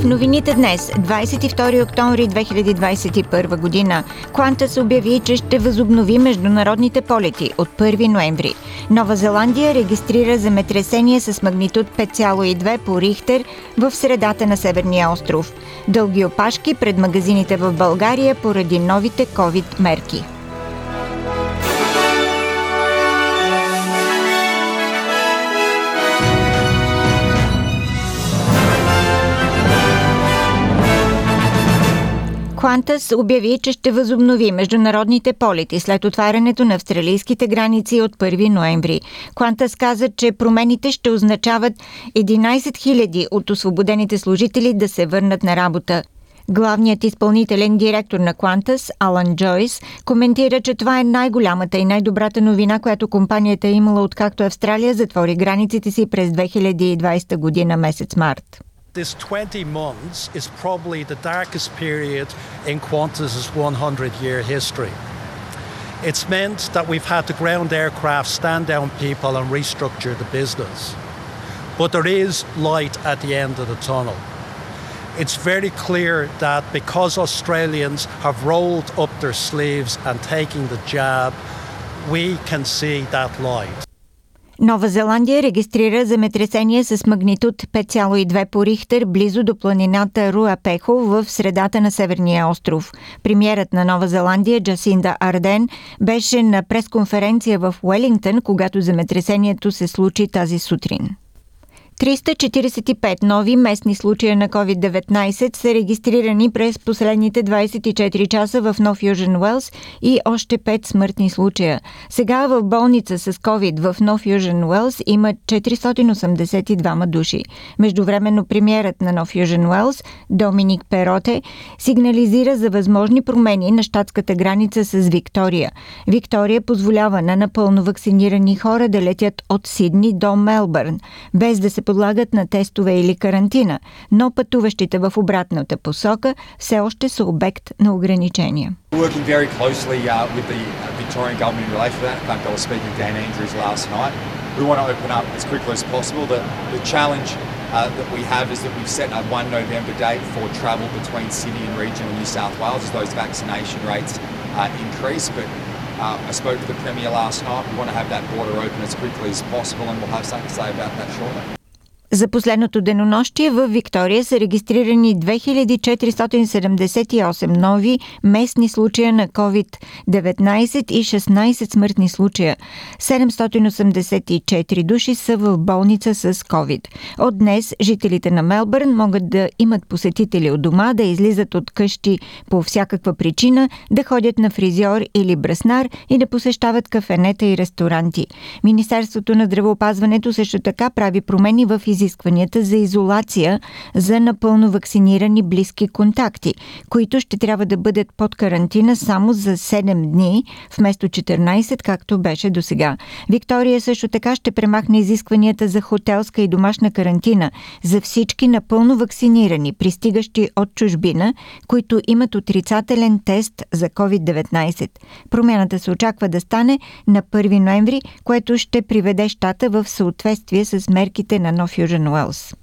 В новините днес, 22 октомври 2021 година, Qantas обяви, че ще възобнови международните полети от 1 ноември. Нова Зеландия регистрира земетресение с магнитуд 5,2 по Рихтер в средата на Северния остров. Дълги опашки пред магазините в България поради новите COVID мерки. Qantas обяви, че ще възобнови международните полети след отварянето на австралийските граници от 1 ноември. Qantas каза, че промените ще означават 11 000 от освободените служители да се върнат на работа. Главният изпълнителен директор на Qantas, Алан Джойс, коментира, че това е най-голямата и най-добрата новина, която компанията е имала откакто Австралия затвори границите си през 2020 година месец март. This 20 months is probably the darkest period in Qantas's 100 year history. It's meant that we've had to ground aircraft, stand down people, and restructure the business. But there is light at the end of the tunnel. It's very clear that because Australians have rolled up their sleeves and taken the jab, we can see that light. Нова Зеландия регистрира земетресение с магнитуд 5,2 по Рихтер близо до планината Руапехо в средата на Северния остров. Премьерът на Нова Зеландия Джасинда Арден беше на пресконференция в Уелингтън, когато земетресението се случи тази сутрин. 345 нови местни случая на COVID-19 са регистрирани през последните 24 часа в Нов Южен Уелс и още 5 смъртни случая. Сега в болница с COVID в Нов Южен Уелс има 482 души. Междувременно премиерът на Нов Южен Уелс, Доминик Пероте, сигнализира за възможни промени на щатската граница с Виктория. Виктория позволява на напълно вакцинирани хора да летят от Сидни до Мелбърн, без да се подлагат на тестове или карантина, но пътуващите в обратната посока все още са обект на ограничения. Working very closely uh, with the Victorian government in relation to that. In fact, I was speaking to Dan Andrews last night. We want to open up as quickly as possible. The, the challenge uh, that we have is that we've set a 1 November date for travel between Sydney and regional New South Wales as those vaccination rates uh, increase. But uh, I spoke to the Premier last night. We want to have that border open as quickly as possible, and we'll have something to say about that shortly. За последното денонощие в Виктория са регистрирани 2478 нови местни случая на COVID-19 и 16 смъртни случая. 784 души са в болница с COVID. От днес жителите на Мелбърн могат да имат посетители от дома, да излизат от къщи по всякаква причина, да ходят на фризьор или браснар и да посещават кафенета и ресторанти. Министерството на здравеопазването също така прави промени в изискването изискванията за изолация за напълно вакцинирани близки контакти, които ще трябва да бъдат под карантина само за 7 дни, вместо 14, както беше до сега. Виктория също така ще премахне изискванията за хотелска и домашна карантина за всички напълно вакцинирани, пристигащи от чужбина, които имат отрицателен тест за COVID-19. Промяната се очаква да стане на 1 ноември, което ще приведе щата в съответствие с мерките на нов Южен Уелс.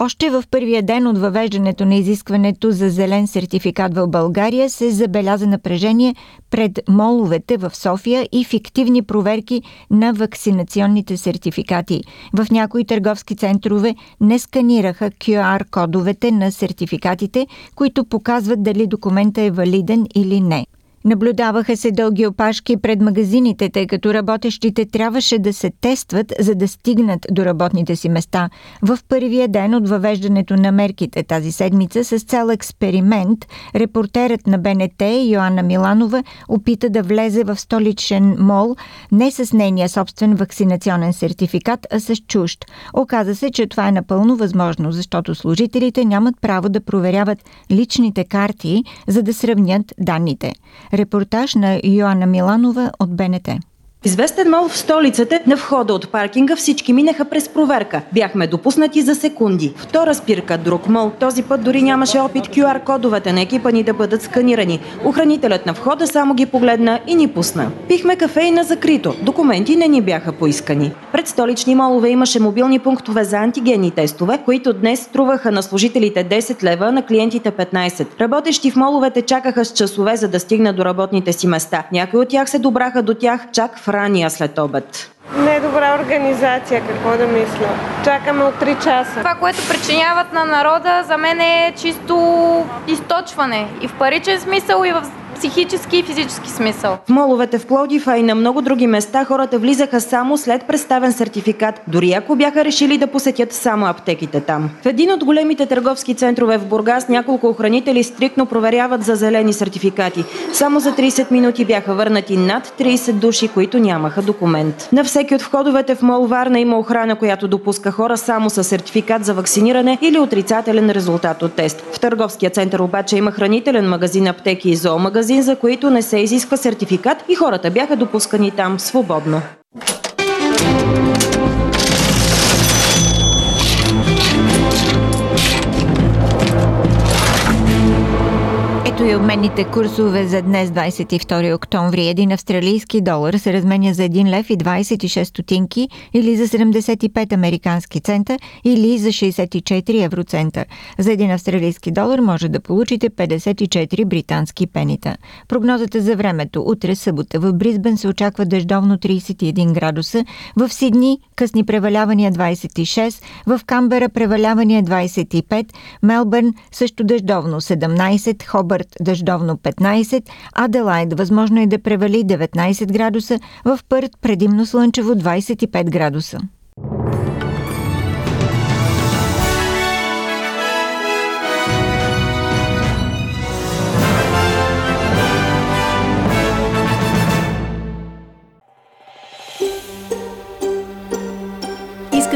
Още в първия ден от въвеждането на изискването за зелен сертификат в България се забеляза напрежение пред моловете в София и фиктивни проверки на вакцинационните сертификати. В някои търговски центрове не сканираха QR-кодовете на сертификатите, които показват дали документа е валиден или не. Наблюдаваха се дълги опашки пред магазините, тъй като работещите трябваше да се тестват, за да стигнат до работните си места. В първия ден от въвеждането на мерките тази седмица с цел експеримент, репортерът на БНТ Йоанна Миланова опита да влезе в столичен мол не с нейния собствен вакцинационен сертификат, а с чужд. Оказа се, че това е напълно възможно, защото служителите нямат право да проверяват личните карти, за да сравнят данните. Репортаж на Йоанна Миланова от БНТ. В известен мол в столицата, на входа от паркинга всички минаха през проверка. Бяхме допуснати за секунди. Втора спирка, друг мол. Този път дори нямаше опит QR-кодовете на екипа ни да бъдат сканирани. Охранителят на входа само ги погледна и ни пусна. Пихме кафе и на закрито. Документи не ни бяха поискани. Пред столични молове имаше мобилни пунктове за антигенни тестове, които днес струваха на служителите 10 лева, на клиентите 15. Работещи в моловете чакаха с часове, за да стигнат до работните си места. Някои от тях се добраха до тях чак в рания след обед. Не е добра организация, какво да мисля. Чакаме от 3 часа. Това, което причиняват на народа, за мен е чисто източване. И в паричен смисъл, и в психически и физически смисъл. В моловете в Плодив, а и на много други места хората влизаха само след представен сертификат, дори ако бяха решили да посетят само аптеките там. В един от големите търговски центрове в Бургас няколко охранители стрикно проверяват за зелени сертификати. Само за 30 минути бяха върнати над 30 души, които нямаха документ. На всеки от входовете в мол Варна има охрана, която допуска хора само с сертификат за вакциниране или отрицателен резултат от тест. В търговския център обаче има хранителен магазин, аптеки и зоомагазин, за които не се изисква сертификат и хората бяха допускани там свободно. Ето и обменните курсове за днес, 22 октомври. Един австралийски долар се разменя за 1 лев и 26 стотинки или за 75 американски цента или за 64 евроцента. За един австралийски долар може да получите 54 британски пенита. Прогнозата за времето. Утре събота в Бризбен се очаква дъждовно 31 градуса, в Сидни късни превалявания 26, в Камбера превалявания 25, Мелбърн също дъждовно 17, Хобърт дъждовно 15, Аделайд възможно е да превали 19 градуса, в Пърт предимно слънчево 25 градуса.